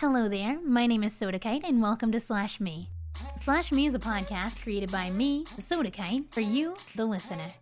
Hello there, my name is Sodakite and welcome to Slash Me. Slash Me is a podcast created by me, Sodakite, for you, the listener.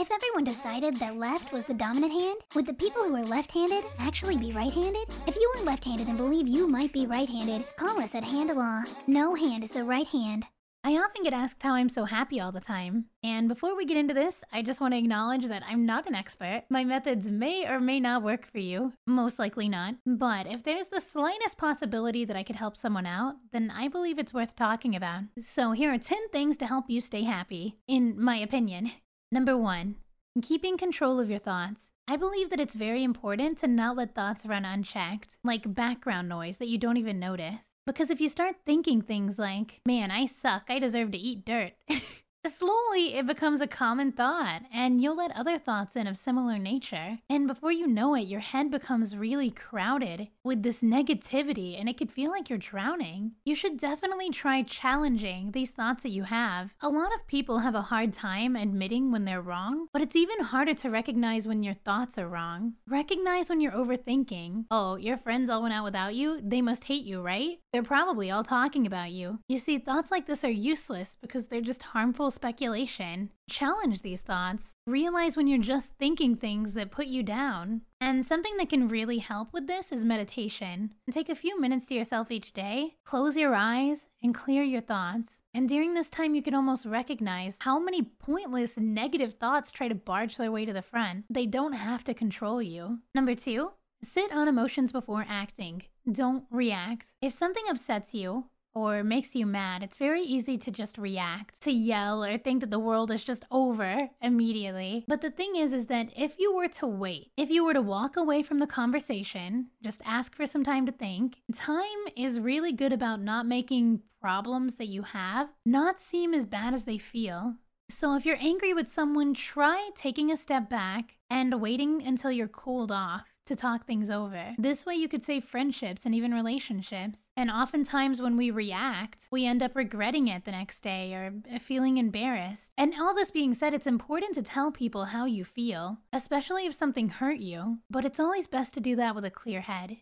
If everyone decided that left was the dominant hand, would the people who are left-handed actually be right-handed? If you are left-handed and believe you might be right-handed, call us at Hand Law. No hand is the right hand. I often get asked how I'm so happy all the time. And before we get into this, I just want to acknowledge that I'm not an expert. My methods may or may not work for you, most likely not. But if there's the slightest possibility that I could help someone out, then I believe it's worth talking about. So here are 10 things to help you stay happy, in my opinion. Number one, keeping control of your thoughts. I believe that it's very important to not let thoughts run unchecked, like background noise that you don't even notice. Because if you start thinking things like, man, I suck, I deserve to eat dirt, slowly it becomes a common thought, and you'll let other thoughts in of similar nature. And before you know it, your head becomes really crowded with this negativity, and it could feel like you're drowning. You should definitely try challenging these thoughts that you have. A lot of people have a hard time admitting when they're wrong, but it's even harder to recognize when your thoughts are wrong. Recognize when you're overthinking. Oh, your friends all went out without you? They must hate you, right? They're probably all talking about you. You see, thoughts like this are useless because they're just harmful speculation. Challenge these thoughts. Realize when you're just thinking things that put you down. And something that can really help with this is meditation. Take a few minutes to yourself each day, close your eyes, and clear your thoughts. And during this time, you can almost recognize how many pointless negative thoughts try to barge their way to the front. They don't have to control you. Number two, sit on emotions before acting. Don't react. If something upsets you, or makes you mad, it's very easy to just react, to yell or think that the world is just over immediately. But the thing is is that if you were to wait, if you were to walk away from the conversation, just ask for some time to think, time is really good about not making problems that you have not seem as bad as they feel. So if you're angry with someone, try taking a step back and waiting until you're cooled off to talk things over. This way, you could save friendships and even relationships. And oftentimes, when we react, we end up regretting it the next day or uh, feeling embarrassed. And all this being said, it's important to tell people how you feel, especially if something hurt you, but it's always best to do that with a clear head.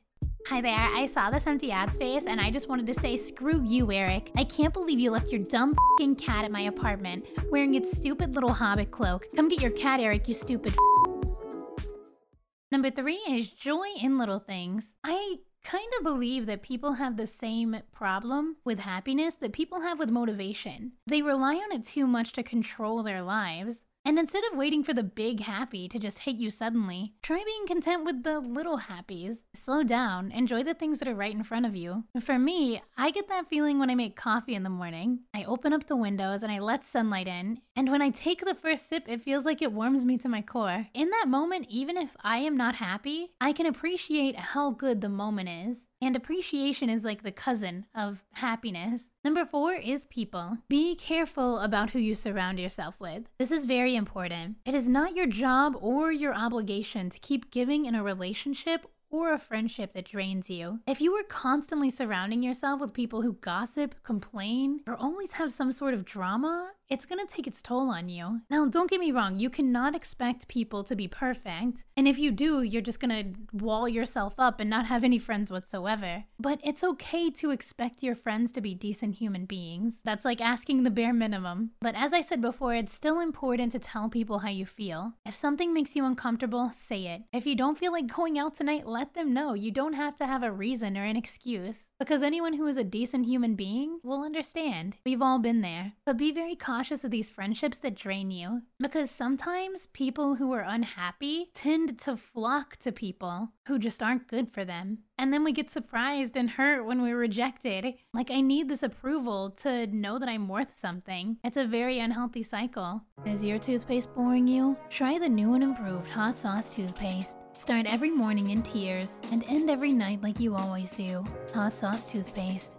Hi there, I saw this empty ad space and I just wanted to say screw you, Eric. I can't believe you left your dumb fing cat at my apartment wearing its stupid little hobbit cloak. Come get your cat, Eric, you stupid Number three is joy in little things. I kind of believe that people have the same problem with happiness that people have with motivation. They rely on it too much to control their lives. And instead of waiting for the big happy to just hit you suddenly, try being content with the little happies. Slow down, enjoy the things that are right in front of you. For me, I get that feeling when I make coffee in the morning. I open up the windows and I let sunlight in, and when I take the first sip, it feels like it warms me to my core. In that moment, even if I am not happy, I can appreciate how good the moment is. And appreciation is like the cousin of happiness. Number four is people. Be careful about who you surround yourself with. This is very important. It is not your job or your obligation to keep giving in a relationship or a friendship that drains you. If you are constantly surrounding yourself with people who gossip, complain, or always have some sort of drama, it's gonna take its toll on you. Now, don't get me wrong, you cannot expect people to be perfect. And if you do, you're just gonna wall yourself up and not have any friends whatsoever. But it's okay to expect your friends to be decent human beings. That's like asking the bare minimum. But as I said before, it's still important to tell people how you feel. If something makes you uncomfortable, say it. If you don't feel like going out tonight, let them know. You don't have to have a reason or an excuse. Because anyone who is a decent human being will understand. We've all been there. But be very cautious of these friendships that drain you. Because sometimes people who are unhappy tend to flock to people who just aren't good for them. And then we get surprised and hurt when we're rejected. Like, I need this approval to know that I'm worth something. It's a very unhealthy cycle. Is your toothpaste boring you? Try the new and improved hot sauce toothpaste. Start every morning in tears and end every night like you always do. Hot sauce toothpaste.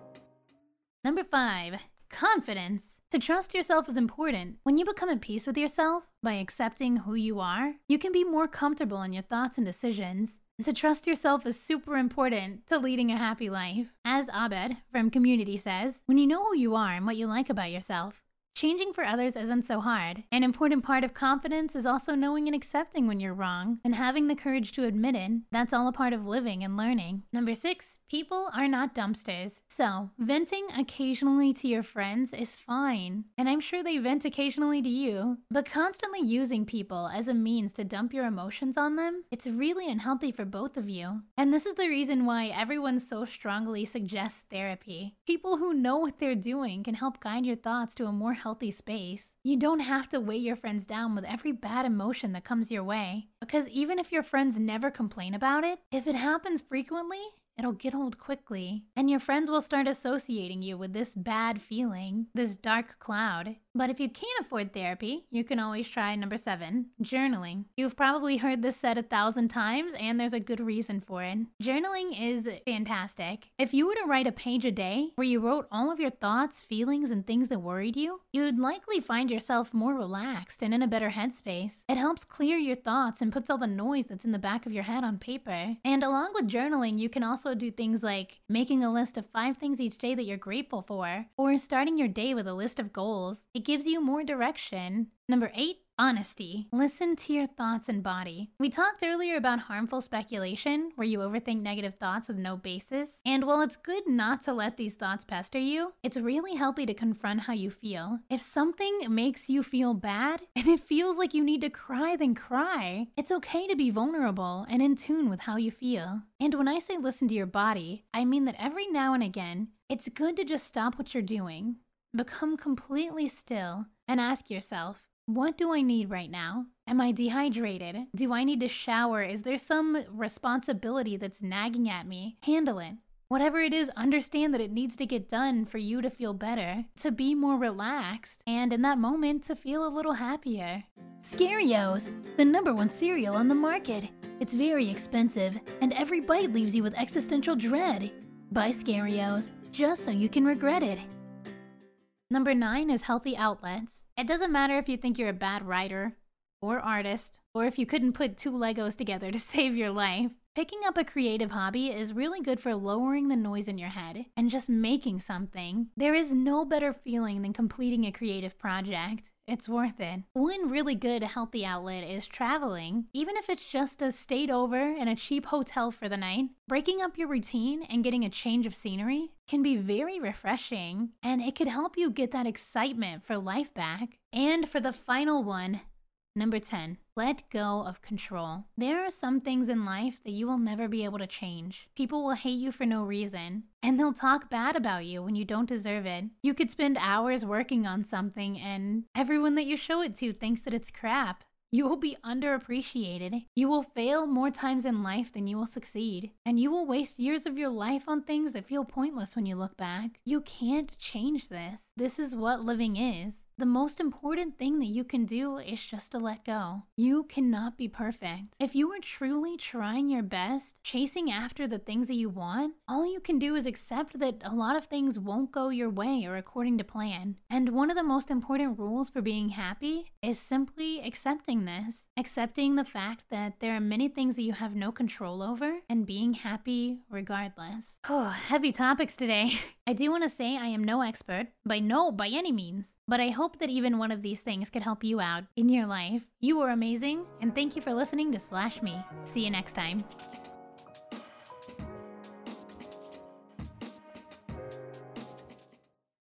Number five, confidence. To trust yourself is important. When you become at peace with yourself by accepting who you are, you can be more comfortable in your thoughts and decisions. And to trust yourself is super important to leading a happy life. As Abed from Community says, when you know who you are and what you like about yourself, Changing for others isn't so hard. An important part of confidence is also knowing and accepting when you're wrong and having the courage to admit it. That's all a part of living and learning. Number six, People are not dumpsters. So, venting occasionally to your friends is fine. And I'm sure they vent occasionally to you. But constantly using people as a means to dump your emotions on them, it's really unhealthy for both of you. And this is the reason why everyone so strongly suggests therapy. People who know what they're doing can help guide your thoughts to a more healthy space. You don't have to weigh your friends down with every bad emotion that comes your way. Because even if your friends never complain about it, if it happens frequently, It'll get old quickly, and your friends will start associating you with this bad feeling, this dark cloud. But if you can't afford therapy, you can always try number seven journaling. You've probably heard this said a thousand times, and there's a good reason for it. Journaling is fantastic. If you were to write a page a day where you wrote all of your thoughts, feelings, and things that worried you, you'd likely find yourself more relaxed and in a better headspace. It helps clear your thoughts and puts all the noise that's in the back of your head on paper. And along with journaling, you can also do things like making a list of five things each day that you're grateful for, or starting your day with a list of goals. Gives you more direction. Number eight, Honesty. Listen to your thoughts and body. We talked earlier about harmful speculation, where you overthink negative thoughts with no basis. And while it's good not to let these thoughts pester you, it's really healthy to confront how you feel. If something makes you feel bad and it feels like you need to cry, then cry. It's okay to be vulnerable and in tune with how you feel. And when I say listen to your body, I mean that every now and again, it's good to just stop what you're doing, become completely still, and ask yourself, what do I need right now? Am I dehydrated? Do I need to shower? Is there some responsibility that's nagging at me? Handle it. Whatever it is, understand that it needs to get done for you to feel better, to be more relaxed, and in that moment to feel a little happier. Scarios, the number one cereal on the market. It's very expensive, and every bite leaves you with existential dread. Buy Scarios, just so you can regret it. Number nine is healthy outlets. It doesn't matter if you think you're a bad writer or artist, or if you couldn't put two Legos together to save your life. Picking up a creative hobby is really good for lowering the noise in your head and just making something. There is no better feeling than completing a creative project. It's worth it. One really good healthy outlet is traveling. Even if it's just a stayed over in a cheap hotel for the night, breaking up your routine and getting a change of scenery can be very refreshing and it could help you get that excitement for life back. And for the final one, Number 10, let go of control. There are some things in life that you will never be able to change. People will hate you for no reason, and they'll talk bad about you when you don't deserve it. You could spend hours working on something, and everyone that you show it to thinks that it's crap. You will be underappreciated. You will fail more times in life than you will succeed. And you will waste years of your life on things that feel pointless when you look back. You can't change this. This is what living is. The most important thing that you can do is just to let go. You cannot be perfect. If you are truly trying your best, chasing after the things that you want, all you can do is accept that a lot of things won't go your way or according to plan. And one of the most important rules for being happy is simply accepting this. Accepting the fact that there are many things that you have no control over and being happy regardless. Oh, heavy topics today. I do want to say I am no expert, by no by any means, but I hope that even one of these things could help you out in your life. You were amazing, and thank you for listening to Slash Me. See you next time.